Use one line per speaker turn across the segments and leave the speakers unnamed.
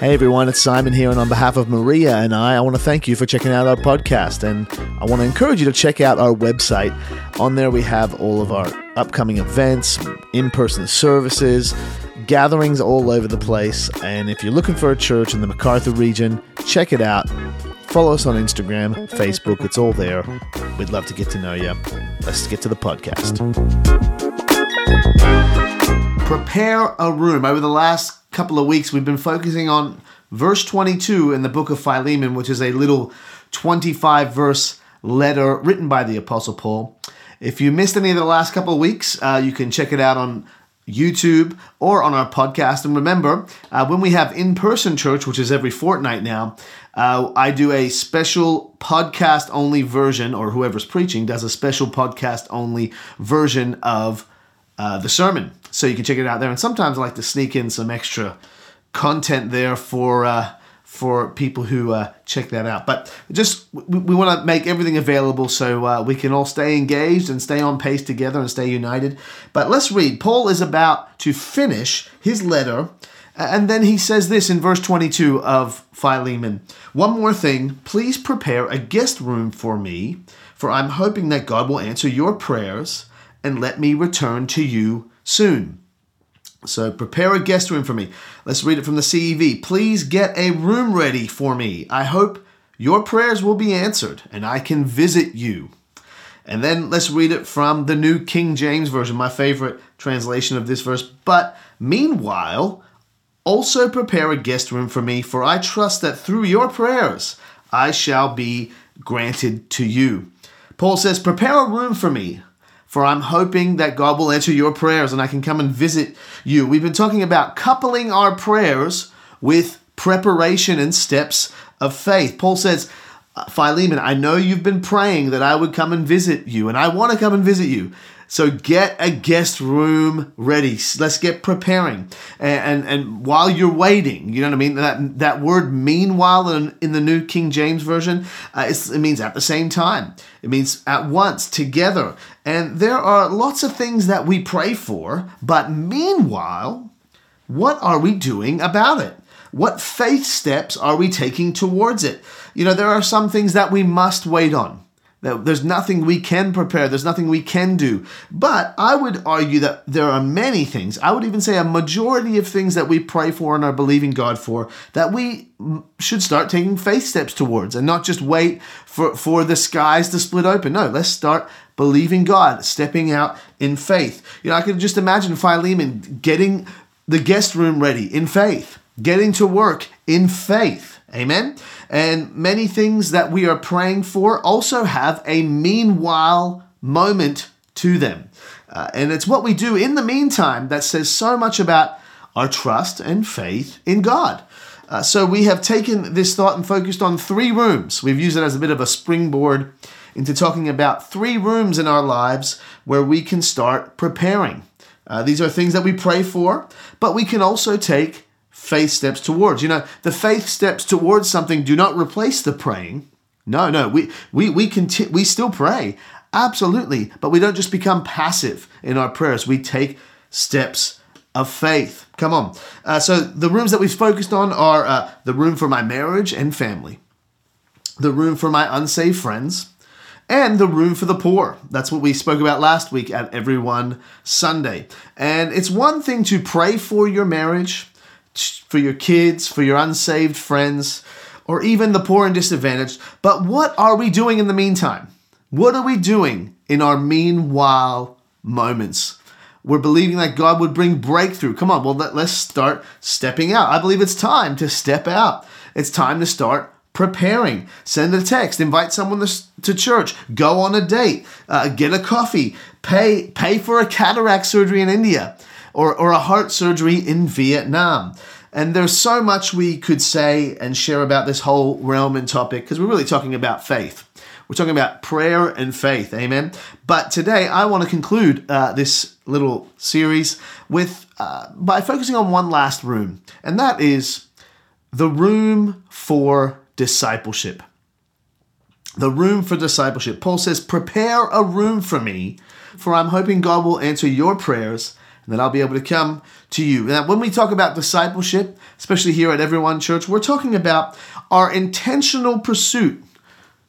Hey everyone, it's Simon here, and on behalf of Maria and I, I want to thank you for checking out our podcast. And I want to encourage you to check out our website. On there, we have all of our upcoming events, in person services, gatherings all over the place. And if you're looking for a church in the Macarthur region, check it out. Follow us on Instagram, Facebook, it's all there. We'd love to get to know you. Let's get to the podcast. Prepare a room. Over the last couple of weeks, we've been focusing on verse 22 in the book of Philemon, which is a little 25 verse letter written by the Apostle Paul. If you missed any of the last couple of weeks, uh, you can check it out on YouTube or on our podcast. And remember, uh, when we have in person church, which is every fortnight now, uh, I do a special podcast only version, or whoever's preaching does a special podcast only version of uh, the sermon. So you can check it out there. And sometimes I like to sneak in some extra content there for uh, for people who uh, check that out. But just we, we want to make everything available so uh, we can all stay engaged and stay on pace together and stay united. But let's read. Paul is about to finish his letter. And then he says this in verse 22 of Philemon One more thing, please prepare a guest room for me, for I'm hoping that God will answer your prayers and let me return to you soon. So prepare a guest room for me. Let's read it from the CEV. Please get a room ready for me. I hope your prayers will be answered and I can visit you. And then let's read it from the New King James Version, my favorite translation of this verse. But meanwhile, also prepare a guest room for me, for I trust that through your prayers I shall be granted to you. Paul says, Prepare a room for me for I'm hoping that God will answer your prayers and I can come and visit you. We've been talking about coupling our prayers with preparation and steps of faith. Paul says, uh, Philemon, I know you've been praying that I would come and visit you, and I want to come and visit you. So get a guest room ready. Let's get preparing. And, and, and, while you're waiting, you know what I mean? That, that word meanwhile in, in the New King James Version, uh, it means at the same time. It means at once, together. And there are lots of things that we pray for, but meanwhile, what are we doing about it? What faith steps are we taking towards it? You know, there are some things that we must wait on. There's nothing we can prepare, there's nothing we can do. But I would argue that there are many things, I would even say a majority of things that we pray for and are believing God for, that we should start taking faith steps towards and not just wait for, for the skies to split open. No, let's start believing God, stepping out in faith. You know, I could just imagine Philemon getting the guest room ready in faith, getting to work in faith. Amen. And many things that we are praying for also have a meanwhile moment to them. Uh, and it's what we do in the meantime that says so much about our trust and faith in God. Uh, so we have taken this thought and focused on three rooms. We've used it as a bit of a springboard into talking about three rooms in our lives where we can start preparing. Uh, these are things that we pray for, but we can also take faith steps towards. You know, the faith steps towards something do not replace the praying. No, no, we we we conti- we still pray. Absolutely, but we don't just become passive in our prayers. We take steps of faith. Come on. Uh, so the rooms that we've focused on are uh, the room for my marriage and family, the room for my unsaved friends, and the room for the poor. That's what we spoke about last week at Everyone Sunday. And it's one thing to pray for your marriage for your kids, for your unsaved friends, or even the poor and disadvantaged. But what are we doing in the meantime? What are we doing in our meanwhile moments? We're believing that God would bring breakthrough. Come on, well, let, us start stepping out. I believe it's time to step out. It's time to start preparing. Send a text, invite someone to, church, go on a date, uh, get a coffee, pay, pay for a cataract surgery in India or, or a heart surgery in Vietnam. And there's so much we could say and share about this whole realm and topic because we're really talking about faith. We're talking about prayer and faith, amen. But today I want to conclude uh, this little series with uh, by focusing on one last room, and that is the room for discipleship. The room for discipleship. Paul says, "Prepare a room for me, for I'm hoping God will answer your prayers and then I'll be able to come to you. Now, when we talk about discipleship, especially here at Everyone Church, we're talking about our intentional pursuit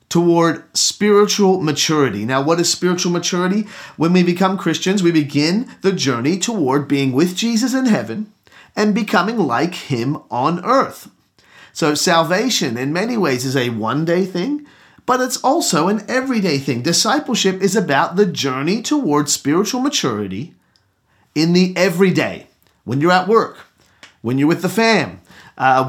toward spiritual maturity. Now, what is spiritual maturity? When we become Christians, we begin the journey toward being with Jesus in heaven and becoming like him on earth. So, salvation in many ways is a one day thing, but it's also an everyday thing. Discipleship is about the journey toward spiritual maturity in the everyday. When you're at work, when you're with the fam, uh,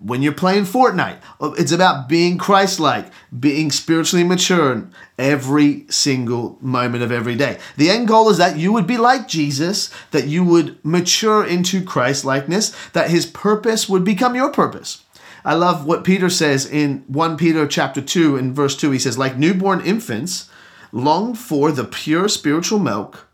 when you're playing Fortnite. Uh, it's about being Christ like, being spiritually mature in every single moment of every day. The end goal is that you would be like Jesus, that you would mature into Christ likeness, that his purpose would become your purpose. I love what Peter says in 1 Peter chapter 2 in verse 2. He says, like newborn infants, long for the pure spiritual milk,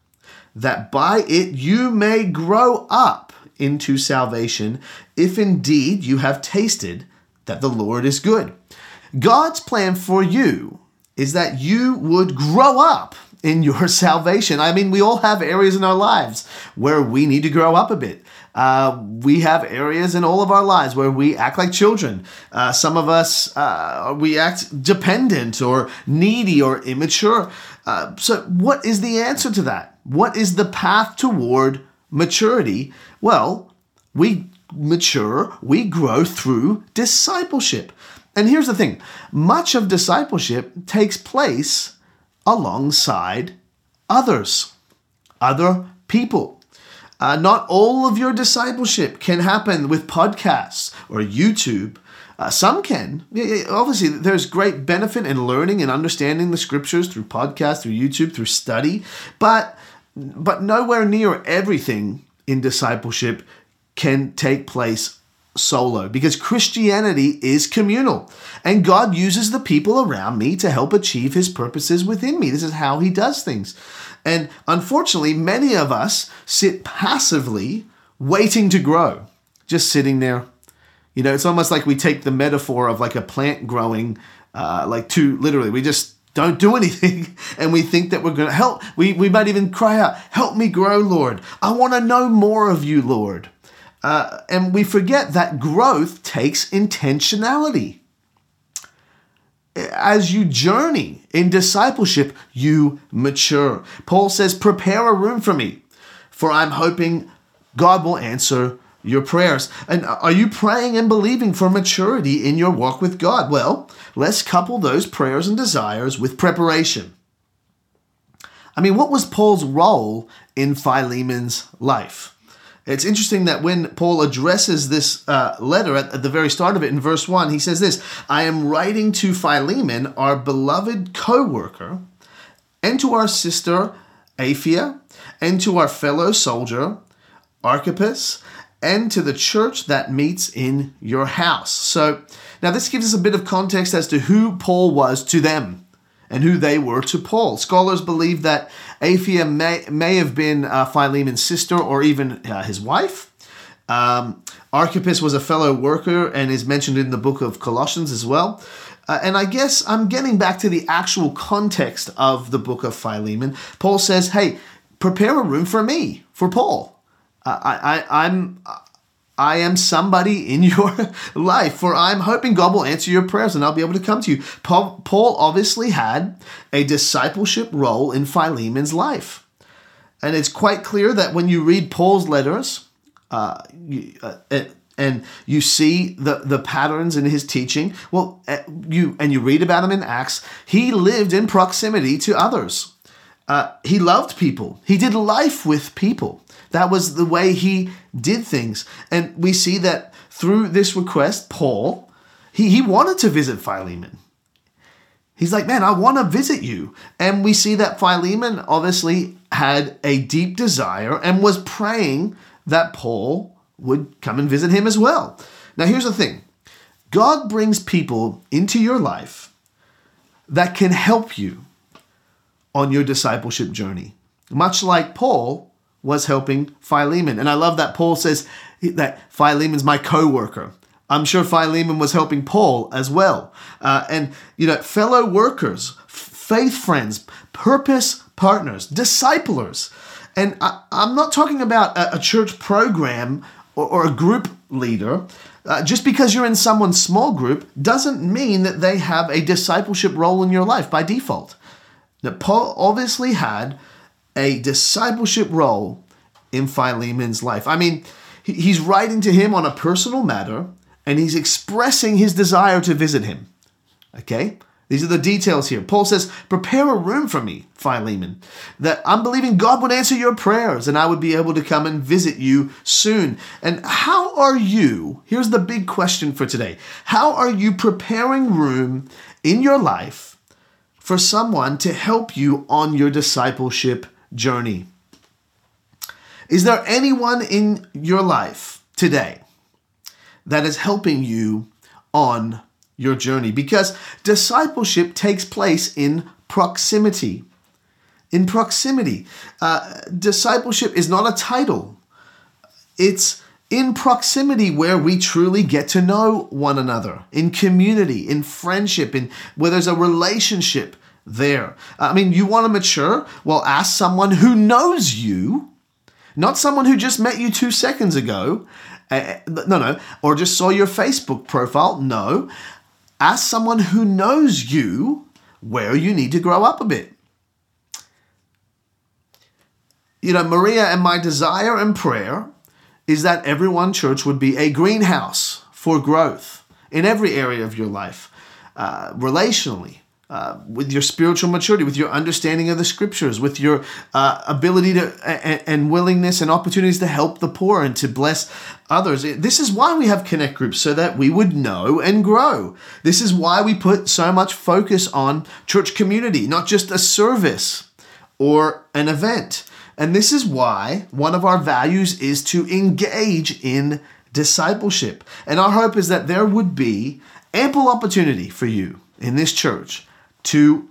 that by it you may grow up into salvation, if indeed you have tasted that the Lord is good. God's plan for you is that you would grow up in your salvation. I mean, we all have areas in our lives where we need to grow up a bit. Uh, we have areas in all of our lives where we act like children. Uh, some of us, uh, we act dependent or needy or immature. Uh, so, what is the answer to that? What is the path toward maturity? Well, we mature, we grow through discipleship. And here's the thing much of discipleship takes place alongside others, other people. Uh, not all of your discipleship can happen with podcasts or YouTube. Uh, some can. Obviously, there's great benefit in learning and understanding the scriptures through podcasts, through YouTube, through study, but but nowhere near everything in discipleship can take place solo because Christianity is communal and God uses the people around me to help achieve his purposes within me. This is how he does things. And unfortunately, many of us sit passively waiting to grow, just sitting there. You know, it's almost like we take the metaphor of like a plant growing, uh, like too literally. We just don't do anything and we think that we're going to help. We, we might even cry out, Help me grow, Lord. I want to know more of you, Lord. Uh, and we forget that growth takes intentionality. As you journey in discipleship, you mature. Paul says, Prepare a room for me, for I'm hoping God will answer your prayers. And are you praying and believing for maturity in your walk with God? Well, let's couple those prayers and desires with preparation. I mean, what was Paul's role in Philemon's life? It's interesting that when Paul addresses this uh, letter at, at, the very start of it in verse 1, he says this I am writing to Philemon, our beloved co worker, and to our sister Apphia, and to our fellow soldier Archippus, and to the church that meets in your house. So now this gives us a bit of context as to who Paul was to them and who they were to Paul. Scholars believe that Apphia may, may have been uh, Philemon's sister or even uh, his wife. Um, Archippus was a fellow worker and is mentioned in the book of Colossians as well. Uh, and I guess I'm getting back to the actual context of the book of Philemon. Paul says, hey, prepare a room for me, for Paul. I, I, I'm I am somebody in your life, for I'm hoping God will answer your prayers and I'll be able to come to you. Paul, Paul obviously had a discipleship role in Philemon's life. And it's quite clear that when you read Paul's letters, uh, you, uh, and you see the, the patterns in his teaching, well, uh, you and you read about him in Acts, he lived in proximity to others. Uh, he loved people. He did life with people. That was the way he did things. And we see that through this request, Paul, he, he wanted to visit Philemon. He's like, man, I want to visit you. And we see that Philemon obviously had a deep desire and was praying that Paul would come and visit him as well. Now, here's the thing God brings people into your life that can help you on your discipleship journey. Much like Paul was helping Philemon. And I love that Paul says that Philemon's my co worker. I'm sure Philemon was helping Paul as well. Uh, and, you know, fellow workers, faith friends, purpose partners, disciplers. And I, am not talking about a, a church program or, or, a group leader. Uh, just because you're in someone's small group doesn't mean that they have a discipleship role in your life by default. Now, Paul obviously had a discipleship role in Philemon's life. I mean, he's writing to him on a personal matter and he's expressing his desire to visit him. Okay? These are the details here. Paul says, Prepare a room for me, Philemon, that I'm believing God would answer your prayers and I would be able to come and visit you soon. And how are you? Here's the big question for today. How are you preparing room in your life for someone to help you on your discipleship journey? Is there anyone in your life today that is helping you on your journey? Because discipleship takes place in proximity. In proximity. Uh, discipleship is not a title, it's in proximity where we truly get to know one another, in community, in friendship, in where there's a relationship there. I mean, you want to mature? Well, ask someone who knows you not someone who just met you two seconds ago. Uh, no, no. Or just saw your Facebook profile. No. Ask someone who knows you where you need to grow up a bit. You know, Maria and my desire and prayer is that everyone church would be a greenhouse for growth in every area of your life, uh, relationally, uh, with your spiritual maturity, with your understanding of the scriptures, with your uh, ability to and, and, willingness and opportunities to help the poor and to bless others. This is why we have connect groups so that we would know and grow. This is why we put so much focus on church community, not just a service or an event. And this is why one of our values is to engage in discipleship. And our hope is that there would be ample opportunity for you in this church to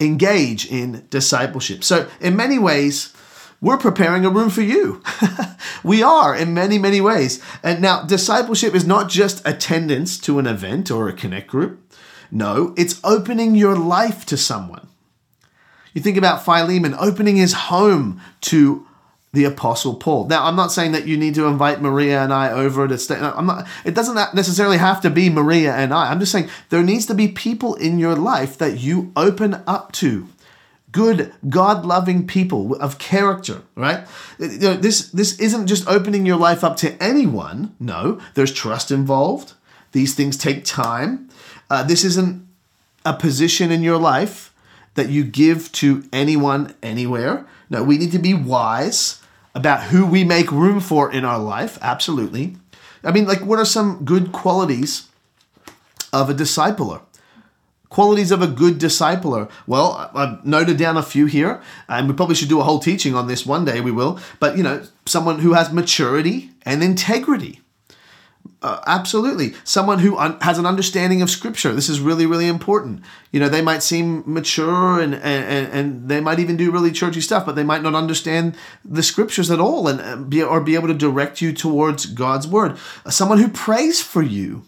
engage in discipleship. So, in many ways, we're preparing a room for you. we are in many, many ways. And now, discipleship is not just attendance to an event or a connect group. No, it's opening your life to someone. You think about Philemon opening his home to the apostle paul. Now i'm not saying that you need to invite maria and i over to stay. I'm not it doesn't necessarily have to be maria and i. I'm just saying there needs to be people in your life that you open up to. Good god-loving people of character right? You know, this this isn't just opening your life up to anyone. No there's trust involved. These things take time. Uh, this isn't a position in your life that you give to anyone anywhere. No we need to be wise about who we make room for in our life. Absolutely. I mean, like, what are some good qualities of a discipler? Qualities of a good discipler. Well, I've noted down a few here, and we probably should do a whole teaching on this one day, we will. But, you know, someone who has maturity and integrity. Uh, absolutely. Someone who un- has an understanding of scripture. This is really, really important. You know, they might seem mature and, and, and they might even do really churchy stuff, but they might not understand the scriptures at all and be, or be able to direct you towards God's word. Someone who prays for you.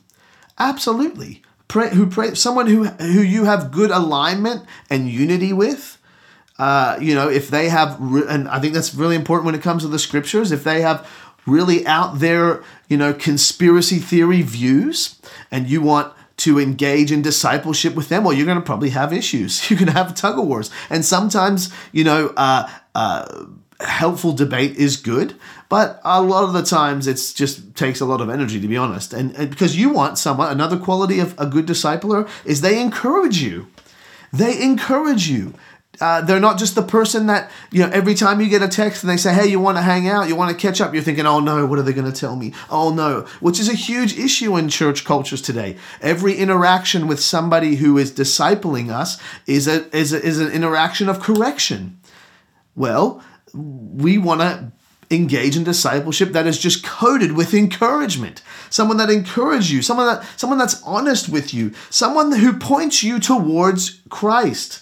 Absolutely. Pray, who pray, someone who, who you have good alignment and unity with. Uh, you know, if they have, and I think that's really important when it comes to the scriptures, if they have really out there, you know, conspiracy theory views and you want to engage in discipleship with them, well, you're going to probably have issues. You're going to have tug of wars. And sometimes, you know, uh, uh, helpful debate is good, but a lot of the times it just takes a lot of energy, to be honest. And, and because you want someone, another quality of a good discipler is they encourage you. They encourage you. Uh, they're not just the person that you know every time you get a text and they say hey you want to hang out? You want to catch up? You're thinking oh no what are they going to tell me? Oh no which is a huge issue in church cultures today. Every interaction with somebody who is discipling us is a is, a, is an interaction of correction. Well we want to engage in discipleship that is just coded with encouragement. Someone that encourages you someone that someone that's honest with you someone who points you towards christ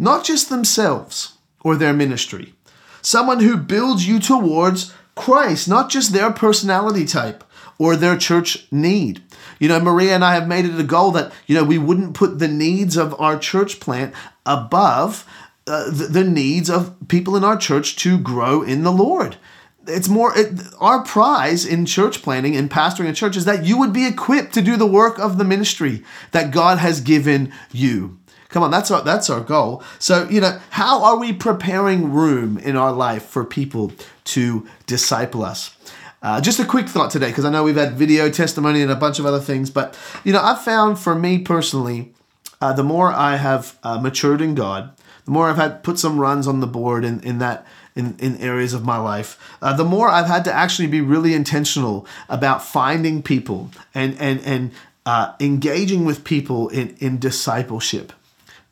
not just themselves or their ministry. Someone who builds you towards Christ, not just their personality type or their church need. You know, Maria and I have made it a goal that, you know, we wouldn't put the needs of our church plant above uh, the, needs of people in our church to grow in the Lord it's more it, our prize in church planning and pastoring a church is that you would be equipped to do the work of the ministry that God has given you. Come on, that's our that's our goal. So, you know, how are we preparing room in our life for people to disciple us? Uh, just a quick thought today, because I know we've had video testimony and a bunch of other things, but you know, I've found for me personally, uh, the more I have uh, matured in God, the more I've had put some runs on the board in, in that in, in areas of my life, uh, the more I've had to actually be really intentional about finding people and and and uh, engaging with people in in discipleship,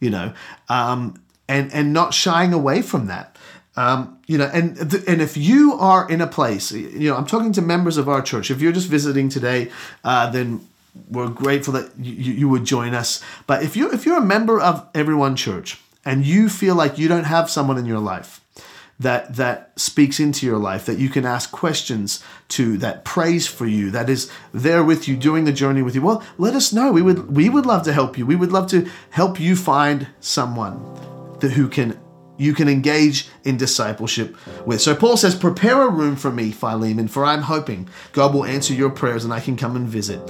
you know, um, and and not shying away from that. Um, you know, and th- and if you are in a place, you know, I'm talking to members of our church. If you're just visiting today, uh, then we're grateful that you, you would join us. But if you if you're a member of Everyone Church and you feel like you don't have someone in your life that that speaks into your life that you can ask questions to that prays for you that is there with you doing the journey with you well let us know we would we would love to help you we would love to help you find someone that who can you can engage in discipleship with. So Paul says, Prepare a room for me, Philemon, for I'm hoping God will answer your prayers and I can come and visit.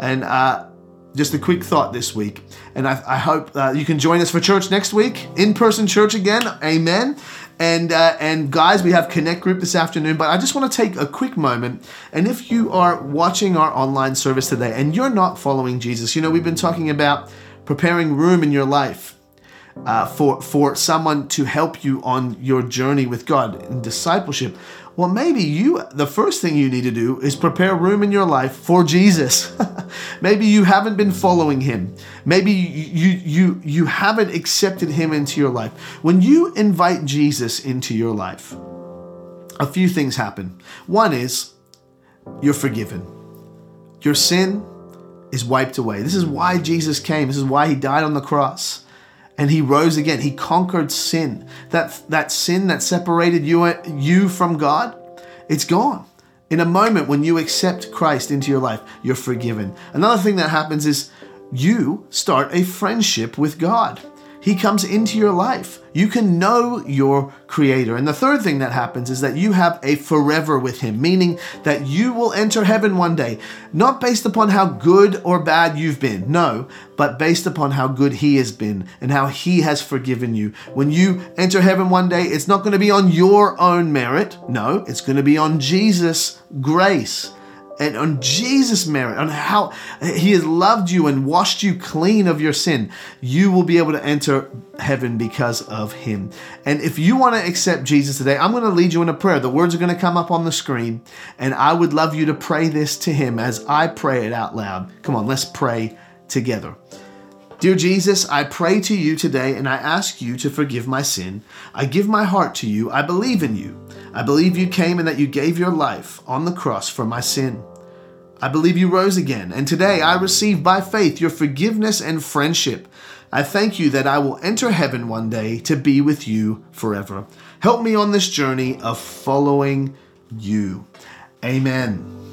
And uh, just a quick thought this week. And I, I hope uh, you can join us for church next week, in person church again. Amen. And uh, and guys, we have Connect Group this afternoon. But I just want to take a quick moment. And if you are watching our online service today and you're not following Jesus, you know we've been talking about preparing room in your life uh, for for someone to help you on your journey with God in discipleship. Well, maybe you the first thing you need to do is prepare room in your life for Jesus. maybe you haven't been following him. Maybe you you you haven't accepted him into your life. When you invite Jesus into your life, a few things happen. One is you're forgiven. Your sin is wiped away. This is why Jesus came. This is why he died on the cross and he rose again. He conquered sin. That, that sin that separated you, you from God, it's gone. In a moment when you accept Christ into your life, you're forgiven. Another thing that happens is you start a friendship with God. He comes into your life. You can know your Creator. And the third thing that happens is that you have a forever with Him, meaning that you will enter heaven one day, not based upon how good or bad you've been, no, but based upon how good He has been and how He has forgiven you. When you enter heaven one day, it's not going to be on your own merit, no, it's going to be on Jesus' grace and on Jesus' merit, on how He has loved you and washed you clean of your sin, you will be able to enter heaven because of Him. And if you want to accept Jesus today, I'm going to lead you in a prayer. The words are going to come up on the screen, and I would love you to pray this to Him as I pray it out loud. Come on, let's pray together. Dear Jesus, I pray to you today and I ask you to forgive my sin. I give my heart to you. I believe in you. I believe you came and that you gave your life on the cross for my sin. I believe you rose again, and today I receive by faith your forgiveness and friendship. I thank you that I will enter heaven one day to be with you forever. Help me on this journey of following you. Amen.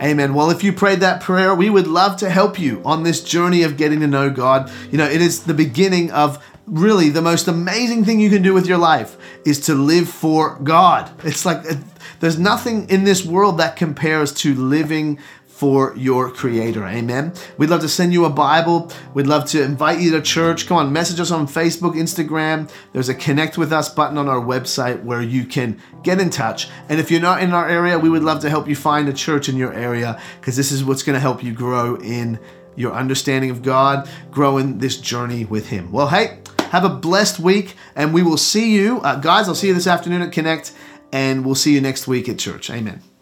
Amen. Well, if you prayed that prayer, we would love to help you on this journey of getting to know God. You know, it is the beginning of really the most amazing thing you can do with your life is to live for God. It's like uh, there's nothing in this world that compares to living for your creator. Amen. We'd love to send you a Bible. We'd love to invite you to church. Come on, message us on Facebook, Instagram. There's a connect with us button on our website where you can get in touch. And if you're not in our area, we would love to help you find a church in your area because this is what's going to help you grow in your understanding of God, grow in this journey with Him. Well, hey, have a blessed week, and we will see you. Uh, guys, I'll see you this afternoon at Connect, and we'll see you next week at church. Amen.